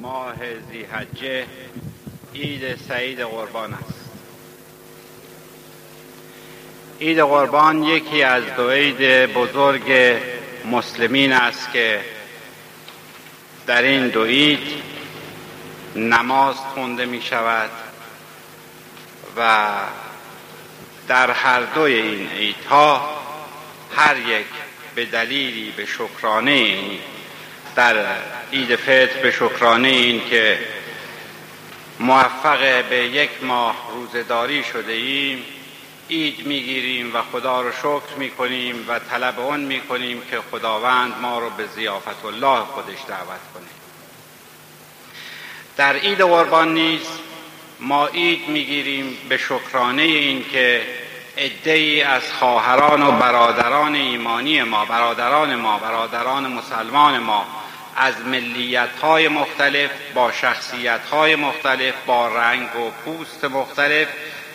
ماه زیحجه عید سعید قربان است. عید قربان یکی از دو عید بزرگ مسلمین است که در این دو عید نماز خونده می شود و در هر دوی این عیدها هر یک به دلیلی به شکرانه در عید فطر به شکرانه این که موفق به یک ماه روزداری شده ایم. عید می‌گیریم و خدا رو شکر می‌کنیم و طلب اون می‌کنیم که خداوند ما رو به زیافت الله خودش دعوت کنه. در عید قربان نیز ما عید می‌گیریم به شکرانه این که ای از خواهران و برادران ایمانی ما برادران ما برادران مسلمان ما از ملیت های مختلف با شخصیت های مختلف با رنگ و پوست مختلف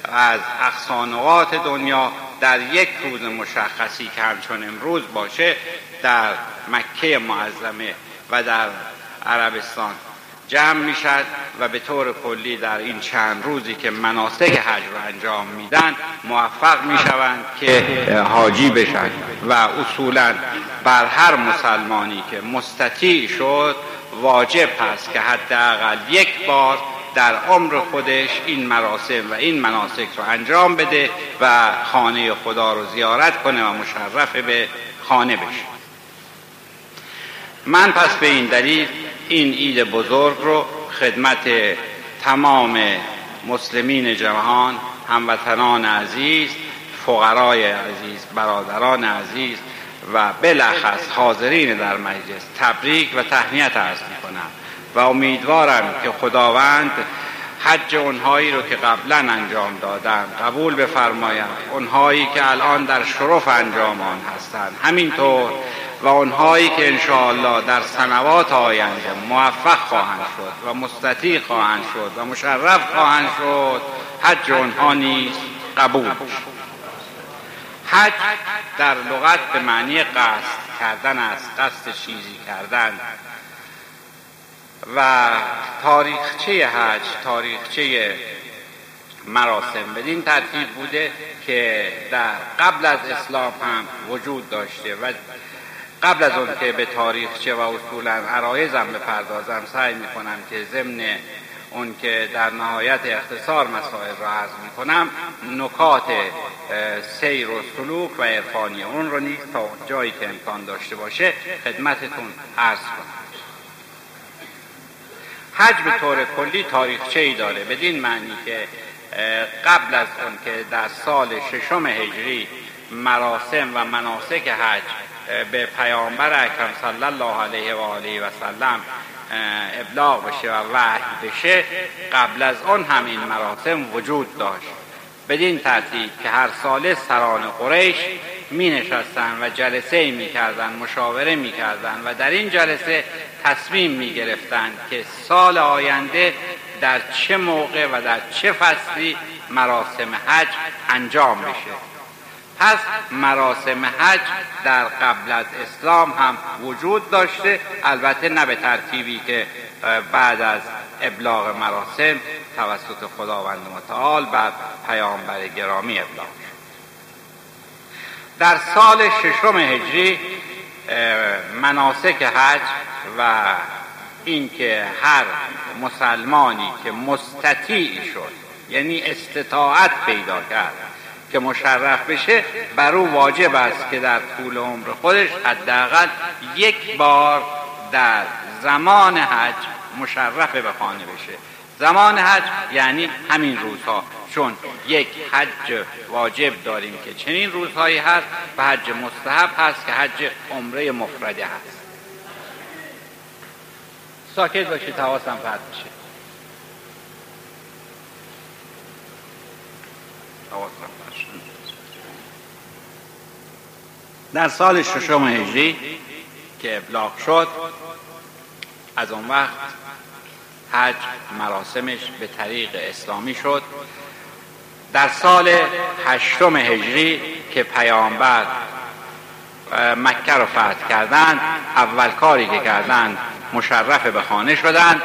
از اقصانوات دنیا در یک روز مشخصی که همچون امروز باشه در مکه معظمه و در عربستان. جمع می‌شد و به طور کلی در این چند روزی که مناسک حج رو انجام میدن موفق می‌شوند که حاجی بشن و اصولا بر هر مسلمانی که مستطیع شد واجب هست که حداقل یک بار در عمر خودش این مراسم و این مناسک رو انجام بده و خانه خدا رو زیارت کنه و مشرف به خانه بشه. من پس به این دلیل این عید بزرگ رو خدمت تمام مسلمین جهان هموطنان عزیز فقرای عزیز برادران عزیز و بلخص حاضرین در مجلس تبریک و تهنیت عرض می کنم و امیدوارم که خداوند حج اونهایی رو که قبلا انجام دادن قبول بفرماید. اونهایی که الان در شرف انجام آن هستند همینطور و اونهایی که انشاءالله در سنوات آینده موفق خواهند شد و مستطیع خواهند شد و مشرف خواهند شد حج اونها نیز قبول حج در لغت به معنی قصد کردن است قصد چیزی کردن. و تاریخچه حج تاریخچه مراسم بدین ترتیب بوده که در قبل از اسلام هم وجود داشته و قبل از اون که به تاریخچه و اصولا عرایزم بپردازم سعی می‌کنم که ضمن اون که در نهایت اختصار مسائل را عرض می‌کنم نکات سیر و سلوک و عرفانی اون رو نیست تا جایی که امکان داشته باشه خدمتتون عرض کنم. حج به طور کلی تاریخچه ای داره بدین معنی که قبل از اون که در سال ششم هجری مراسم و مناسک حج به پیامبر اکرم صلی الله علیه و آله و سلم ابلاغ بشه و وحی بشه قبل از آن هم این مراسم وجود داشت. بدین ترتیب که هر ساله سران قریش می نشستن و جلسه می کردن مشاوره می کردن و در این جلسه تصمیم می گرفتن که سال آینده در چه موقع و در چه فصلی مراسم حج انجام بشه. پس مراسم حج در قبل از اسلام هم وجود داشته. البته نه به ترتیبی که بعد از ابلاغ مراسم توسط خداوند متعال بر پیامبر گرامی ابلاغ در سال ششم هجری مناسک حج و اینکه هر مسلمانی که مستطیع شد یعنی استطاعت پیدا کرد که مشرف بشه بر او واجب است که در طول عمر خودش حداقل یک بار در زمان حج مشرف به خانه بشه. زمان حج یعنی همین روزها. چون یک حج واجب داریم که چنین روزهایی هست و حج مستحب هست که حج عمره مفرده هست. ساکت باشید حواسم پرد بشه در سال ششم هجری که ابلاغ شد از اون وقت حج مراسمش به طریق اسلامی شد. در سال هشتم هجری که پیامبر مکه رو فتح کردند اول کاری که کردند مشرف به خانه شدند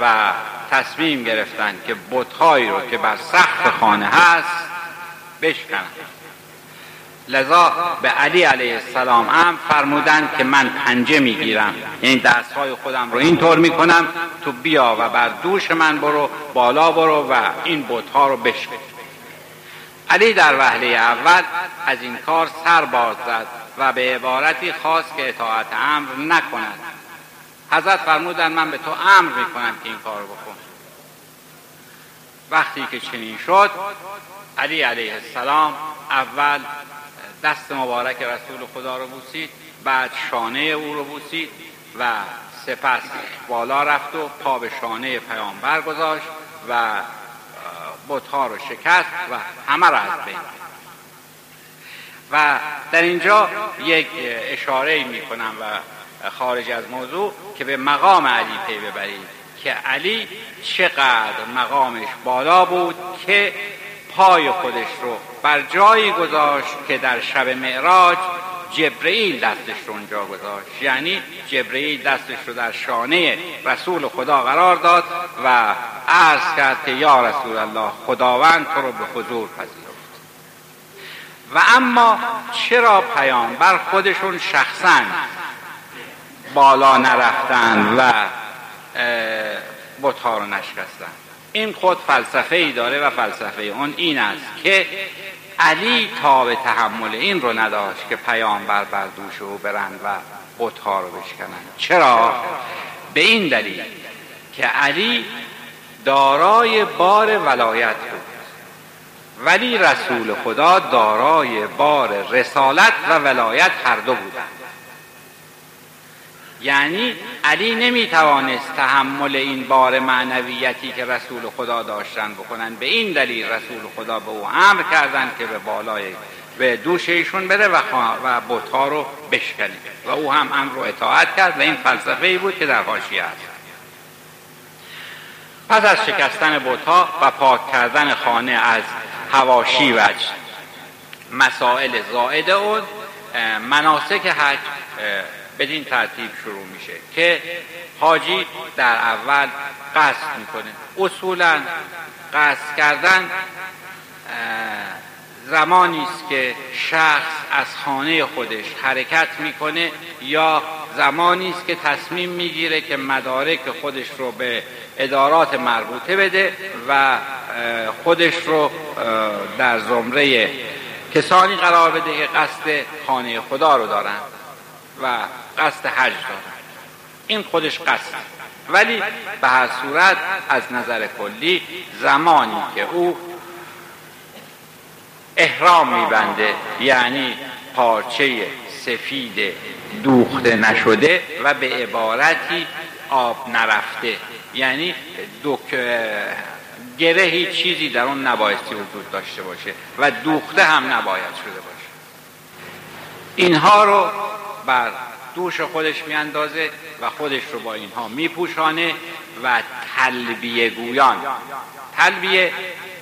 و تصمیم گرفتن که بتهایی رو که بر سخت خانه هست بشکنن لذا به علی علیه السلام هم فرمودن که من پنجه می‌گیرم. یعنی دستهای خودم رو اینطور می‌کنم تو بیا و بر دوش من برو بالا برو و این بتها رو بشکن. علی در وهله اول از این کار سر باز زد و به عبارتی خواست که اطاعت امر نکند. حضرت فرمودن من به تو امر می‌کنم که این کار بکن. وقتی که چنین شد علی علیه السلام اول دست مبارک رسول خدا رو بوسید بعد شانه او رو بوسید و سپس بالا رفت و پا به شانه پیامبر گذاشت و بتها رو شکست و همه را از بین و در اینجا یک اشاره می کنم و خارج از موضوع که به مقام علی پی ببرید که علی چقدر مقامش بالا بود که پای خودش رو بر جایی گذاشت که در شب معراج جبرئیل دستش رو اونجا گذاشت. یعنی جبرئیل دستش رو در شانه رسول خدا قرار داد و عرض کرد که یا رسول الله خداوند تو رو به حضور پذیرفت. و اما چرا پیامبر خودشون شخصا بالا نرفتن و بتها رو نشکستن؟ این خود فلسفه ای داره و فلسفه اون این است که علی تا به تحمل این رو نداشت که پیامبر بر دوش او برند و بتها رو بشکنند. چرا؟ به این دلیل که علی دارای بار ولایت بود. ولی رسول خدا دارای بار رسالت و ولایت هر دو بودند. یعنی علی نمی‌توانست تحمل این بار معنویتی که رسول خدا داشتن بکنن. به این دلیل رسول خدا به او امر کردند که به بالای به دوش ایشون بره و, و بطها رو بشکنه. و او هم امر رو اطاعت کرد و این فلسفه ای بود که در حاشیه است. پس از شکستن بطها و پاک کردن خانه از هواشی و مسائل زائد اون مناسک حج بدین ترتیب شروع میشه که حاجی در اول قصد می‌کنه. اصولا قصد کردن زمانی است که شخص از خانه خودش حرکت می‌کنه یا زمانی است که تصمیم می‌گیره که مدارک خودش رو به ادارات مربوطه بده و خودش رو در زمره کسانی قرار بده که قصد خانه خدا رو دارن. و قصد حج دارن این خودش قصد. ولی به هر صورت از نظر کلی زمانی که او احرام میبنده یعنی پارچه سفید دوخته نشده و به عبارتی آب نرفته. یعنی گره چیزی در اون نبایستی وجود داشته باشه و دوخته هم نباید شده باشه. اینها رو بر دوش خودش میاندازه و خودش رو با اینها میپوشانه و تلبیه گویان. تلبیه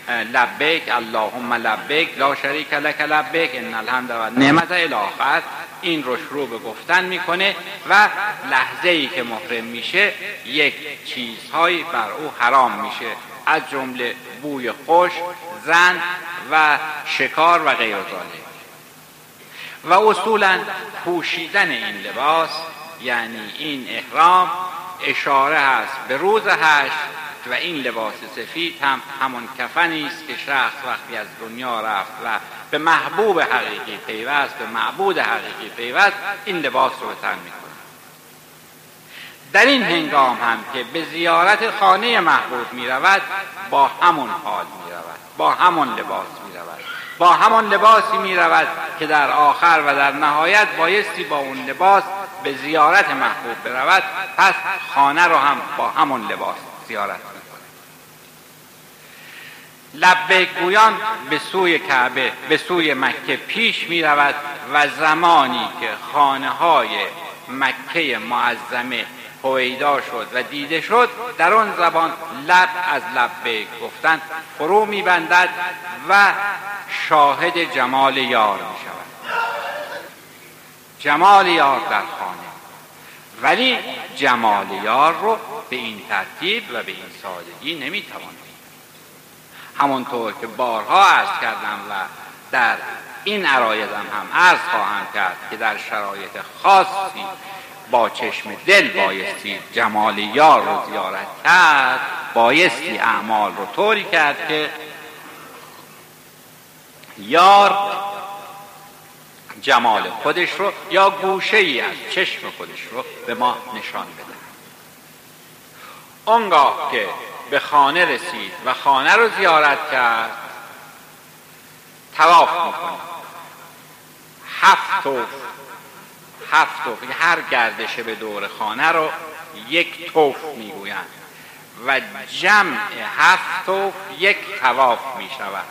لبیک اللهم لبیک لا شریک لک لبیک ان الحمد و نعمت الاخر. این رو شروع به گفتن می‌کنه و لحظه ای که محرم میشه یک چیزهایی بر او حرام میشه. از جمله بوی خوش زن و شکار و غیر و اصولا پوشیدن این لباس یعنی این احرام اشاره است به روز هشت و این لباس سفید هم همون کفنی است که شخص وقتی از دنیا رفت و به محبوب حقیقی پیوست به معبود حقیقی پیوست این لباس رو تن می‌کنه در این هنگام هم که به زیارت خانه محبوب می رود با همون حال می رود با همون لباس می رود با همان لباسی می رود که در آخر و در نهایت بایستی با اون لباس به زیارت محبوب برود پس خانه رو هم با همون لباس زیارت می‌کنه. لبه گویان به سوی کعبه به سوی مکه پیش می رود و زمانی که خانه های مکه معظمه هویدا شد و دیده شد در آن زبان لب از لبه گفتن فرو میبندد و شاهد جمال یار می شود جمال یار در خانه. ولی جمال یار رو به این ترتیب و به این سادگی نمی‌توان همانطور که بارها عرض کردم و در این عرایزم هم عرض خواهم کرد که در شرایط خاصی با چشم دل بایستی جمال یار رو زیارت کرد. بایستی اعمال رو طوری کرد که یار جمال خودش رو یا گوشه ای از چشم خودش رو به ما نشان بده. آنگاه که به خانه رسید و خانه رو زیارت کرد تواف می‌کنه. هفت هفت توف. یعنی هر گردش به دور خانه رو یک توف می‌گویند. و جمع هفت توف یک تواف می شود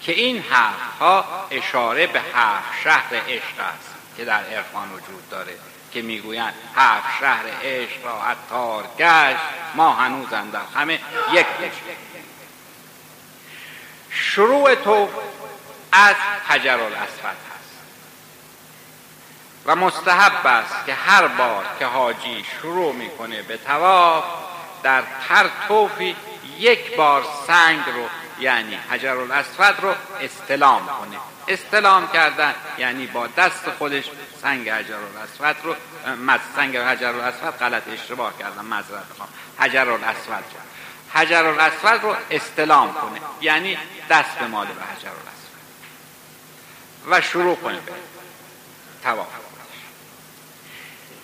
که این هفت ها اشاره به هفت شهر عشق است که در عرفان وجود داره. که می‌گویند هفت شهر عشق را عطار گشت ما هنوز در همه یک شروع تو از حجر الاسود. هست و مستحب است که هر بار که حاجی شروع می‌کنه به تواف در هر توفی یک بار سنگ رو یعنی حجر الاسود رو استلام کنه. استلام کردن یعنی با دست خودش سنگ حجر الاسود رو سنگ حجر الاسود غلط اشتباه کردم مذرت خواهم. حجر الاسود حجر الاسود رو استلام کنه یعنی دست به مال به حجر الاسود و شروع کنه به تواف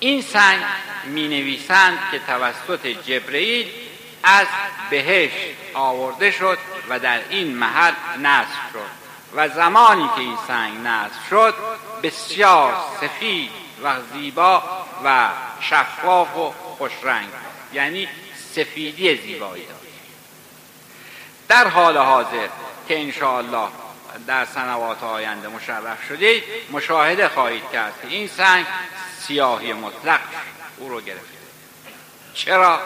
این سنگ می نویسند که توسط جبرئیل از بهشت آورده شد و در این محل نصب شد و زمانی که این سنگ نصب شد بسیار سفید و زیبا و شفاف و خوشرنگ یعنی سفیدی زیبایی داشت. در حال حاضر که انشاءالله در سنوات آینده مشرف شده مشاهده خواهید کرد که این سنگ سیاهی مطلق او رو گرفته چرا؟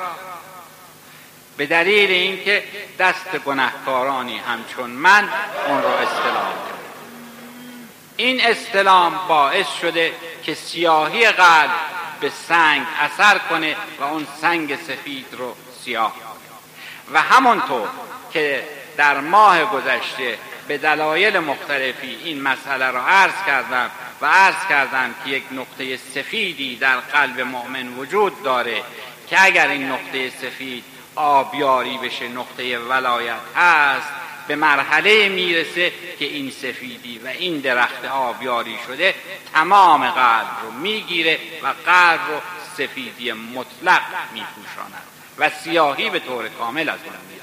به دلیل اینکه دست گناهکارانی همچون من اون را استلام این استلام باعث شده که سیاهی قلب به سنگ اثر کنه و اون سنگ سفید رو سیاه و همانطور که در ماه گذشته به دلایل مختلفی این مسئله را عرض کردم و عرض کردم که یک نقطه سفیدی در قلب مؤمن وجود داره که اگر این نقطه سفید آبیاری بشه نقطه ولایت هست به مرحله می‌رسه که این سفیدی و این درخت آبیاری شده تمام قلب رو می‌گیره و قلب رو سفیدی مطلق میپوشاند و سیاهی به طور کامل از اون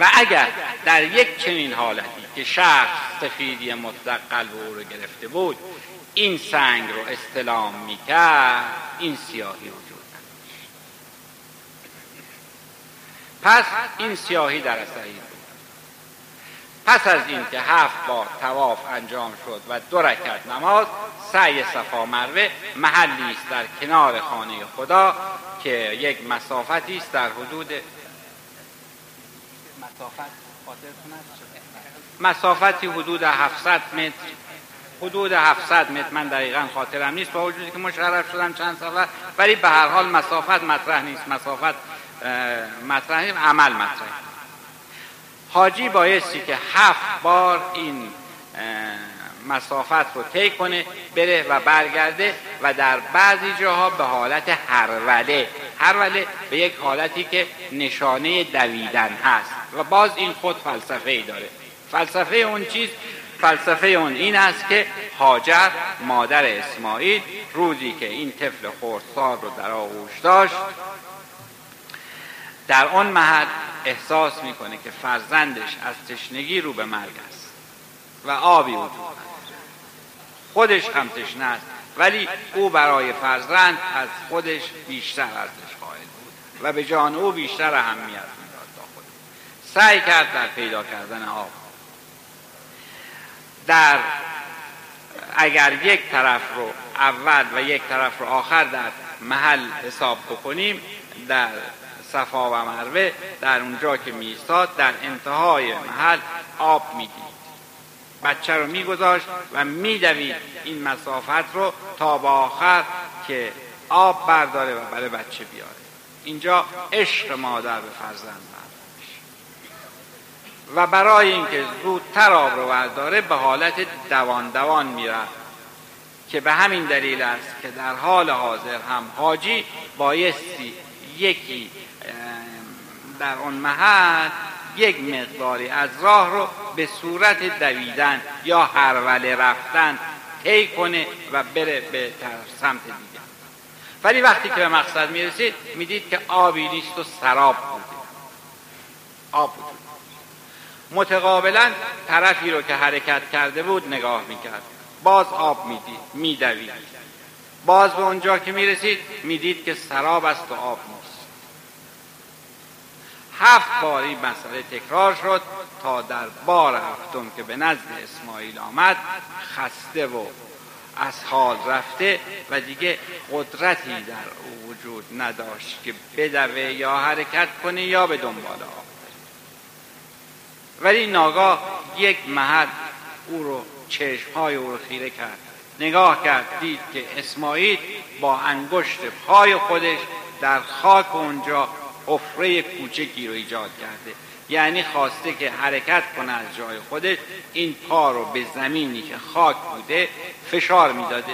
و اگر در یک چنین حالتی که شخص سفیدی مطلق قلب او رو گرفته بود این سنگ رو استلام می‌کرد این سیاهی وجود پس این سیاهی در اثر بود. پس از اینکه هفت بار تواف انجام شد و دو رکعت نماز سعی صفا مروه محلی است در کنار خانه خدا که یک مسافتی است در حدود مسافتی حدود 700 متر. حدود 700 متر. من دقیقا خاطرم نیست. با وجودی که مشرف شدم چند سفر ولی به هر حال مسافت مطرح نیست. مسافت مطرح عمل مطرح. حاجی بایستی که هفت بار این مسافت رو طی کنه بره و برگرده و در بعضی جاها به حالت هروله هروله به یک حالتی که نشانه دویدن هست. و باز این خود فلسفه ای داره. فلسفه اون چیز فلسفه اون این است که هاجر مادر اسماعیل روزی که این طفل خردسال رو در آغوش داشت در آن محل احساس می‌کنه که فرزندش از تشنگی رو به مرگ است. و آبی وجود خودش هم تشنه است. ولی او برای فرزند از خودش بیشتر ارزش قائل بود و به جان او بیشتر اهمیت می‌داد تا خود سعی کرد در پیدا کردن آب. در اگر یک طرف رو اول و یک طرف رو آخر در محل حساب بکنیم در صفا و مروه در اونجا که میستاد در انتهای محل آب می‌دید بچه رو میگذاشت و میدوید این مسافت رو تا به آخر که آب برداره و برای بچه بیاره. اینجا عشق مادر به فرزند و برای اینکه زودتر آب رو برداره به حالت دوان دوان می‌رفت که به همین دلیل است که در حال حاضر هم حاجی بایستی یکی در اون محل یک مقداری از راه رو به صورت دویدن یا هروله رفتن طی کنه و بره به سمت دیگه. ولی وقتی که به مقصد می‌رسید می‌دید که آبی نیست و سراب بوده. آب بود متقابلا طرفی رو که حرکت کرده بود نگاه می‌کرد. باز آب می‌دید میدوید. باز به اونجا که می‌رسید می‌دید که سراب است و آب نیست. هفت بار این مسئله تکرار شد تا در بار هفتم که به نزد اسماعیل آمد خسته و از حال رفته و دیگه قدرتی در او وجود نداشت که بدوه یا حرکت کنه یا به دنبال آب ولی ناگاه یک محل او رو چشمهای او رو خیره کرد. نگاه کرد دید که اسماعیل با انگشت پای خودش در خاک اونجا حفره کوچکی رو ایجاد کرده. یعنی خواسته که حرکت کنه از جای خودش این پا رو به زمینی که خاک بوده فشار می‌داده.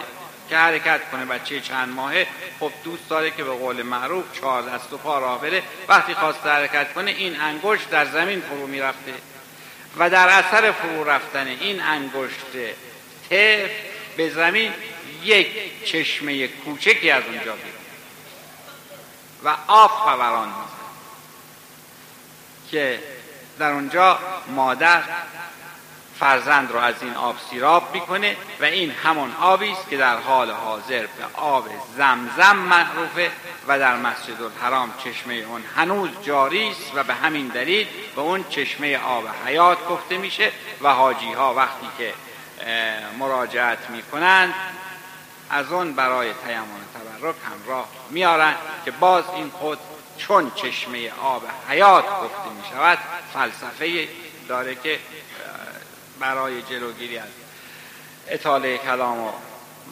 که حرکت کنه بچه چند ماهه خب دوست داره که به قول معروف چهار دست و پا راه بره. وقتی خواسته حرکت کنه این انگشت در زمین فرو می‌رفته. و در اثر فرو رفتن این انگشت تف به زمین یک چشمه کوچکی از اونجا بیرون و آب فوران که در اونجا مادر فرزند رو از این آب سیراب می‌کنه و این همون آبی است که در حال حاضر به آب زمزم معروفه و در مسجد الحرام چشمه اون هنوز جاری است و به همین دلیل به اون چشمه آب حیات گفته میشه و حاجی ها وقتی که مراجعت می‌کنند از اون برای تیمم تبرک همراه میارن که باز این خود چون چشمه آب حیات گفته می شود فلسفه داره که برای جلوگیری از اطاله کلام و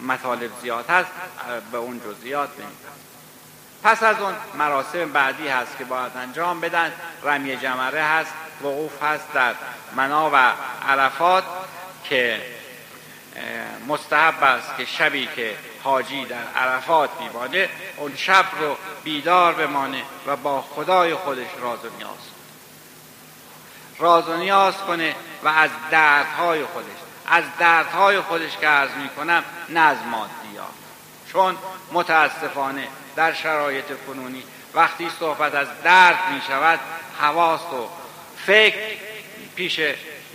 مطالب زیاد هست به اون جزئیات نمیپرد پس از اون مراسم بعدی هست که باید انجام بدن. رمی جمره هست وقوف هست در منا و عرفات که مستحب است که شبی که حاجی در عرفات میباده اون شب رو بیدار بمانه و با خدای خودش راز و نیاز راز و نیاز کنه و از دردهای خودش از دردهای خودش که عرض می‌کنم نه از مادی ها. چون متاسفانه در شرایط کنونی وقتی صحبت از درد می شود حواس و فکر پیش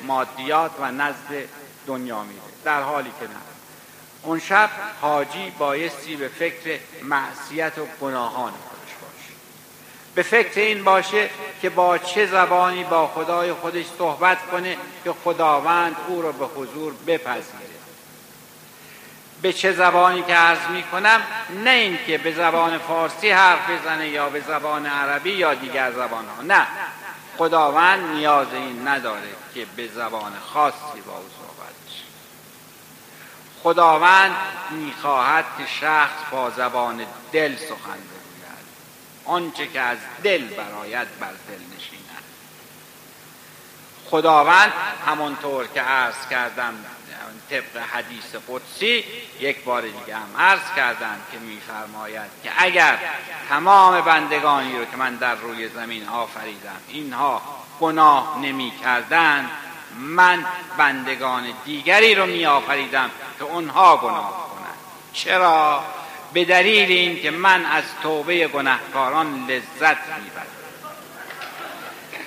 مادیات و نزد دنیا میره در حالی که نه. اون شب حاجی بایستی به فکر معصیت و گناهان خودش باشه. به فکر این باشه که با چه زبانی با خدای خودش صحبت کنه که خداوند او را به حضور بپذیره. به چه زبانی که عرض می کنم نه اینکه به زبان فارسی حرف بزنه یا به زبان عربی یا دیگر زبان ها نه. خداوند نیاز این نداره که به زبان خاصی با او خداوند می‌خواهد که شخص با زبان دل سخن بگوید. آنچه که از دل برایت بر دل نشیند. خداوند همانطور که عرض کردم طبق حدیث قدسی یک بار دیگه هم عرض کردم که میفرماید که اگر تمام بندگانی رو که من در روی زمین آفریدم اینها گناه نمی کردن من بندگان دیگری رو می آفریدم که اونها گناه کنند. چرا؟ به دلیل اینکه من از توبه گناهکاران لذت می‌برم.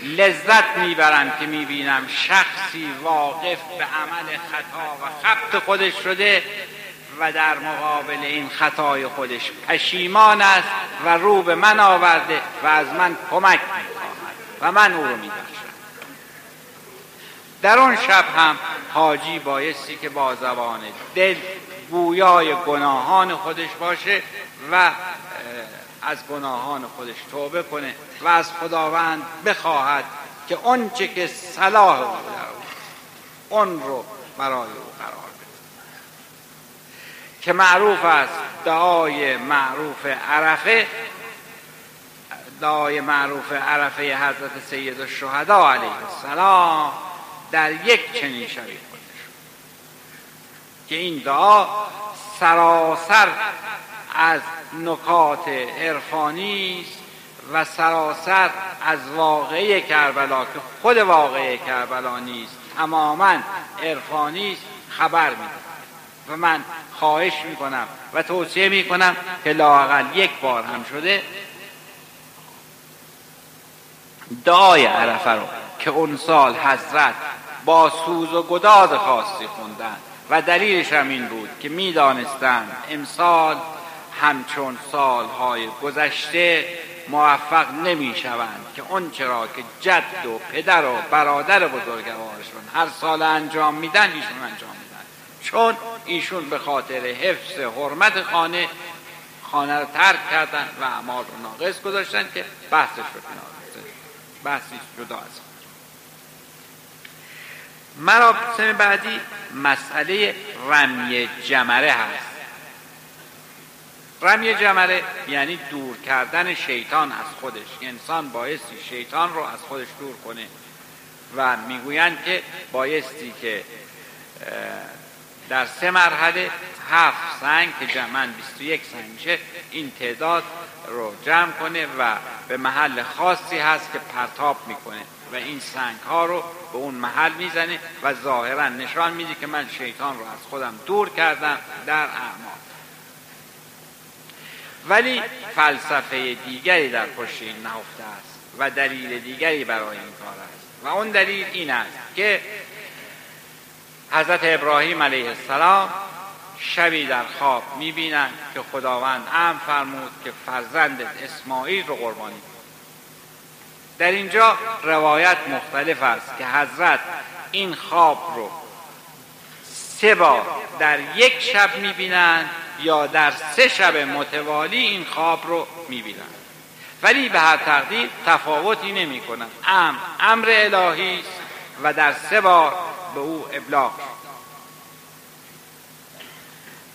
لذت می‌برم که می‌بینم شخصی واقف به عمل خطا و خبت خودش شده و در مقابل این خطای خودش پشیمان است و رو به من آورده و از من کمک می‌خواهد و من او رو می‌برم در آن شب هم حاجی بایستی که با زبان دل گویای گناهان خودش باشه و از گناهان خودش توبه کنه و از خداوند بخواهد که آنچه که صلاح او اون رو برای او قرار بده. که معروف است دعای معروف عرفه دعای معروف عرفه حضرت سید الشهدا علیه السلام. در یک چنین شبی خونده که این دعا سراسر از نکات عرفانی است و سراسر از واقعه کربلا که خود واقعه کربلا نیست تماما عرفانی است خبر میده و من خواهش می‌کنم و توصیه می‌کنم که لاقل یک بار هم شده دعای عرفه رو که اون سال حضرت با سوز و گداز خاصی خوندن. و دلیلش هم این بود که می‌دانستند امسال همچون سالهای گذشته موفق نمی شوند که اون چرا که جد و پدر و برادر بزرگوارشون هر سال انجام میدن ایشون انجام میدن. چون ایشون به خاطر حفظ حرمت خانه خانه رو ترک کردن و اعمال رو ناقص گذاشتن که بحثش رو کنار جدا از مراسم بعدی مسئله رمی جمره هست. رمی جمره یعنی دور کردن شیطان از خودش. انسان بایستی شیطان رو از خودش دور کنه و می‌گویند که بایستی که در سه مرحله هفت سنگ که جمعا 21 سنگ میشه این تعداد رو جمع کنه و به محل خاصی هست که پرتاب می‌کنه. و این سنگ ها رو به اون محل می‌زنه و ظاهرا نشان میده که من شیطان رو از خودم دور کردم در اعمال. ولی فلسفه دیگری در پشت این نهفته است و دلیل دیگری برای این کار است. و اون دلیل این است که حضرت ابراهیم علیه السلام شبی در خواب می‌بینند که خداوند ام فرمود که فرزند اسماعیل رو قربانی در اینجا روایت مختلف است که حضرت این خواب رو سه بار در یک شب می‌بینند یا در سه شب متوالی این خواب رو می‌بینند. ولی به هر تقدیر تفاوتی نمی کنند ام امر الهی است و در سه بار به او ابلاغ.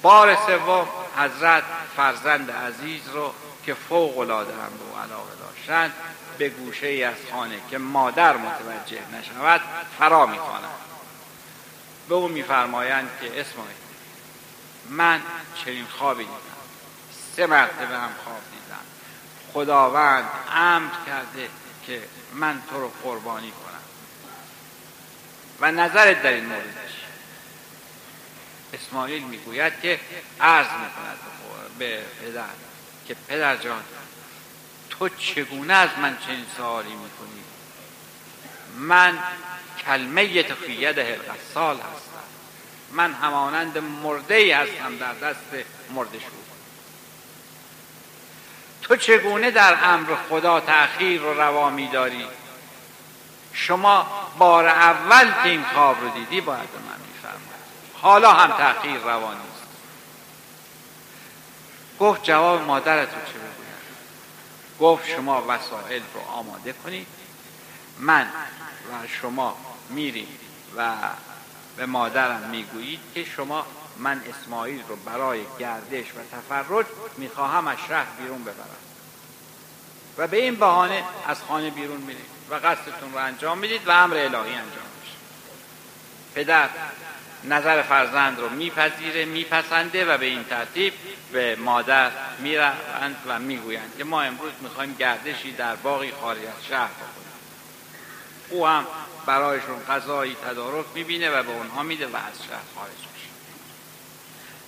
بار سوم حضرت فرزند عزیز رو که فوق العاده هم به علاقه داشتند به گوشه ای از خانه که مادر متوجه نشود فرا می‌خوانند به او میفرمایند که اسماعیل من چنین خوابی دیدم. سه مرتبه هم خواب دیدم. خداوند امر کرده که من تو رو قربانی کنم. و نظرت در این مورد اسماعیل می‌گوید که عرض می‌کند به پدر که پدر جان تو چگونه از من چنین سوالی می‌کنی؟ من کلمه تخیده سال هستم. من همانند مرده ای هستم در دست مرده شد تو چگونه در امر خدا تأخیر رو روا میداری؟ شما بار اول که این خواب رو دیدی باید من میفرماید حالا هم تأخیر روا نیست. گفت جواب مادرتو چه بگویم گفت شما وسایل رو آماده کنید. من و شما میریم و به مادرم می‌گویید که شما من اسماعیل رو برای گردش و تفرج می‌خواهم از شهر بیرون ببرم. و به این بهانه از خانه بیرون میرید و قصدتون رو انجام می‌دید و امر الهی انجام میشه. پدر نظر فرزند رو میپذیره میپسنده و به این ترتیب به مادر می‌روند و می‌گویند که ما امروز می‌خوایم گردشی در باقی خارج از شهر بکنیم او هم برایشون غذایی تدارک می‌بینه و به اونها میده و از شهر خارج میشه.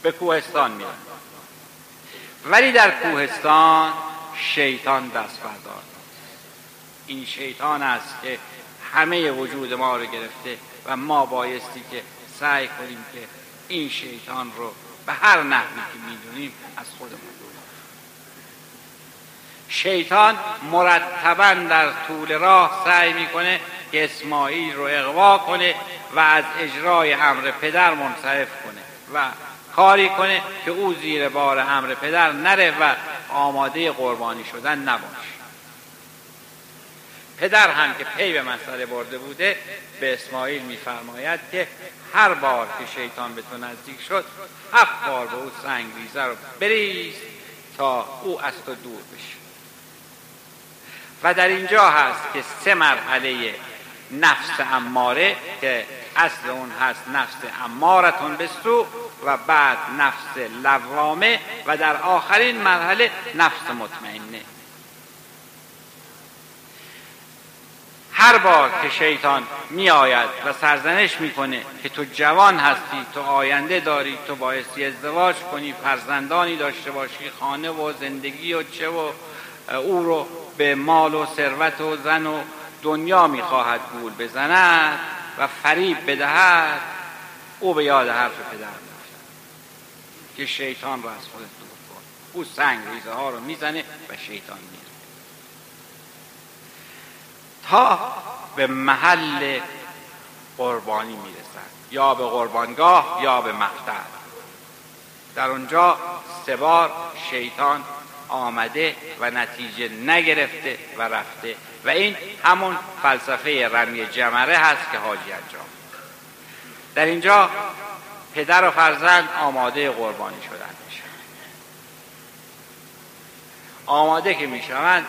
به کوهستان میرن ولی در کوهستان شیطان دست بردار این شیطان است که همه وجود ما رو گرفته و ما بایستی که سعی کنیم که این شیطان رو به هر نحوی که می‌دونیم از خودمون دور شیطان مرتبا در طول راه سعی می‌کنه که اسماعیل رو اقوا کنه و از اجرای امر پدر منصرف کنه و کاری کنه که او زیر بار امر پدر نره و آماده قربانی شدن نباشه. پدر هم که پی به مسئله برده بوده به اسماعیل میفرماید که هر بار که شیطان به تو نزدیک شد هفت بار به او سنگ ریزه رو بریز تا او از تو دور بشه. و در اینجا هست که سه مرحله نفس اماره که اصل اون هست نفس امارتون به سو و بعد نفس لوامه و در آخرین مرحله نفس مطمئنه. هر بار که شیطان می آید و سرزنش می‌کنه که تو جوان هستی تو آینده داری تو بایستی ازدواج کنی فرزندانی داشته باشی خانه و زندگی و چه و او رو به مال و ثروت و زن و دنیا می‌خواهد گول بزند و فریب بدهد او به یاد حرف پدر که شیطان را از خودت دور کن. او سنگ ریزه ها رو می‌زنه و شیطان میره تا به محل قربانی می‌رسد. یا به قربانگاه یا به مقتل در اونجا سه بار شیطان آمده و نتیجه نگرفته و رفته. و این همون فلسفه رمی جمره هست که حاجی انجام در اینجا پدر و فرزند آماده قربانی شدن میشن. آماده که می‌شوند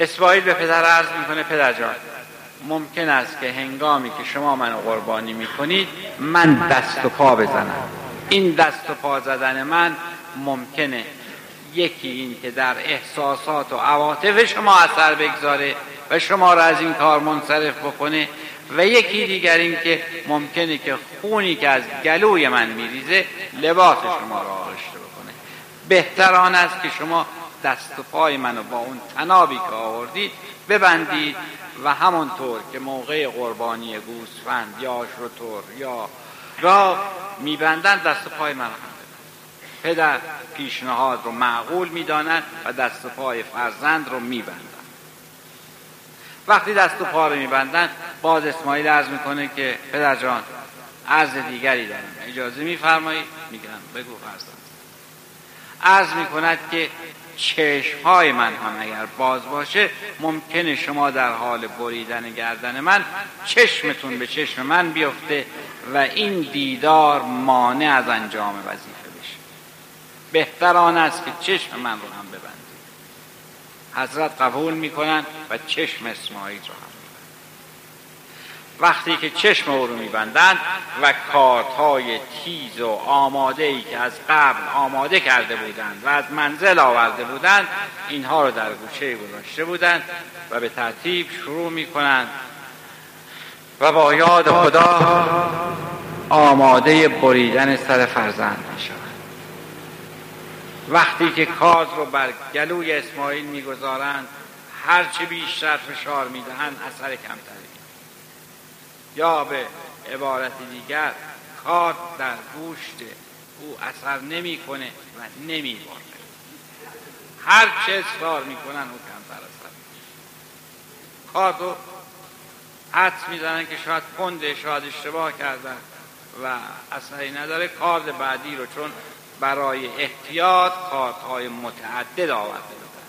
اسماعیل به پدر عرض می‌کنه پدر جان ممکن است که هنگامی که شما منو قربانی می‌کنید من دست و پا بزنم. این دست و پا زدن من ممکنه یکی این که در احساسات و عواطف شما اثر بگذاره و شما را از این کار منصرف بکنه و یکی دیگر این که ممکنه که خونی که از گلوی من میریزه لباس شما را آغشته بکنه. بهتر آن است که شما دست و پای منو با اون تنابی که آوردید ببندید و همونطور که موقع قربانی گوسفند یا شطور یا گاو میبندن دست و پای من هم پدر پیشنهاد رو معقول می‌دانند و دست و پای فرزند رو میبندن وقتی دست و پا رو میبندن باز اسماعیل عرض می‌کنه که پدر جان عرض دیگری دارم. اجازه میفرمایید میگم. بگو فرزند. عرض می‌کند که چشم های من هم اگر باز باشه ممکنه شما در حال بریدن گردن من چشمتون به چشم من بیفته و این دیدار مانع از انجام وظیفه بشه. بهتر آن است که چشم من رو هم ببندید. حضرت قبول می‌کنن و چشم اسماعیل رو هم. وقتی که چشم او رو میبندند و کارت تیز و آماده ای که از قبل آماده کرده بودند و از منزل آورده بودند اینها رو در گوشه گذاشته بودند و به ترتیب شروع می‌کنند. و با یاد خدا آماده بریدن سر فرزند می‌شوند. وقتی که کاز رو بر گلوی اسماعیل می‌گذارند هرچه بیشتر فشار می‌دهند اثر کمتری یا به عبارت دیگر کار در گوشت او اثر نمی‌کنه و نمیباره هر چه اصرار می‌کنن او کمتر اثر کار رو حدس می‌زنن که شاید کنده شاید اشتباه کردن و اثری نداره. کارد بعدی رو چون برای احتیاط کارهای متعدد آورده بودن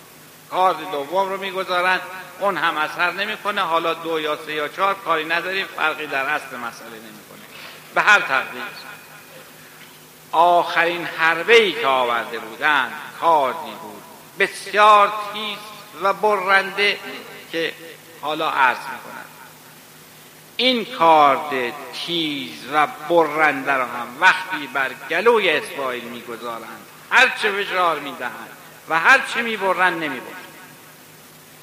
کارد دوم رو می‌گذارن. اون هم اثر نمی‌کنه. حالا دو یا سه یا چهار کاری نداریم فرقی در اصل مسئله نمی‌کنه. به هر تقدیر آخرین حربه ای که آورده بودند کاردی بود. بسیار تیز و برنده که حالا عرض می‌کنند این کارد تیز و برنده را هم وقتی بر گلوی اسرائیل می‌گذارند هرچه فشار می‌دهند و هرچه می‌برند نمی‌برند.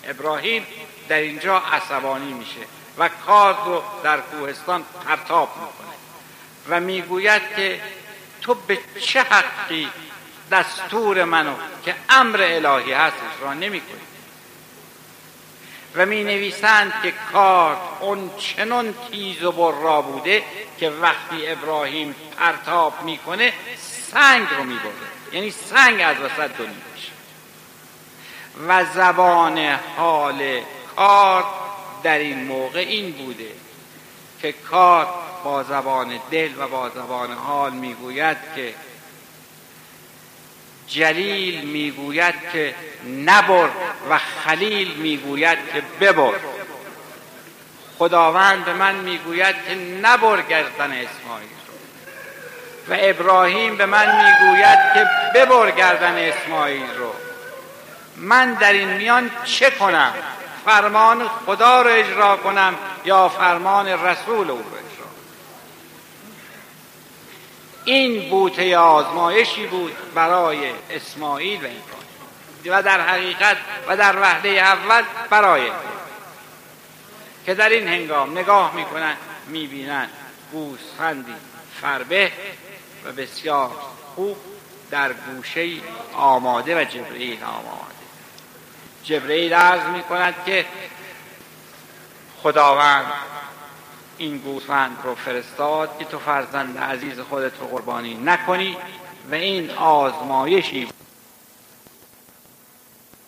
ابراهیم در اینجا عصبانی میشه و کار رو در کوهستان پرتاب می‌کنه و می‌گوید که تو به چه حقی دستور منو که امر الهی هست را نمی کنی و می نویسند که کار اون چنان تیز و برا بوده که وقتی ابراهیم پرتاب می‌کنه سنگ رو می‌بره یعنی سنگ از وسط دو میشه. و زبان حال کار در این موقع این بوده که کار با زبان دل و با زبان حال می‌گوید که جلیل می‌گوید که نبر و خلیل می‌گوید که ببر. خداوند به من می‌گوید که نبر گردن اسماعیل و ابراهیم به من می‌گوید که ببر گردن اسماعیل رو. من در این میان چه کنم؟ فرمان خدا رو اجرا کنم یا فرمان رسول او رو اجرا این بوته آزمایشی بود برای اسماعیل و ابراهیم و در حقیقت و در وحده اول برای که در این هنگام نگاه می‌کنن می‌بینن گوسفندی فربه و بسیار خوب در گوشه آماده و جبرئیل آماده. جبرئیل عرض می کند که خداوند این گوسفند رو فرستاد که تو فرزند عزیز خودت رو قربانی نکنی و این آزمایشی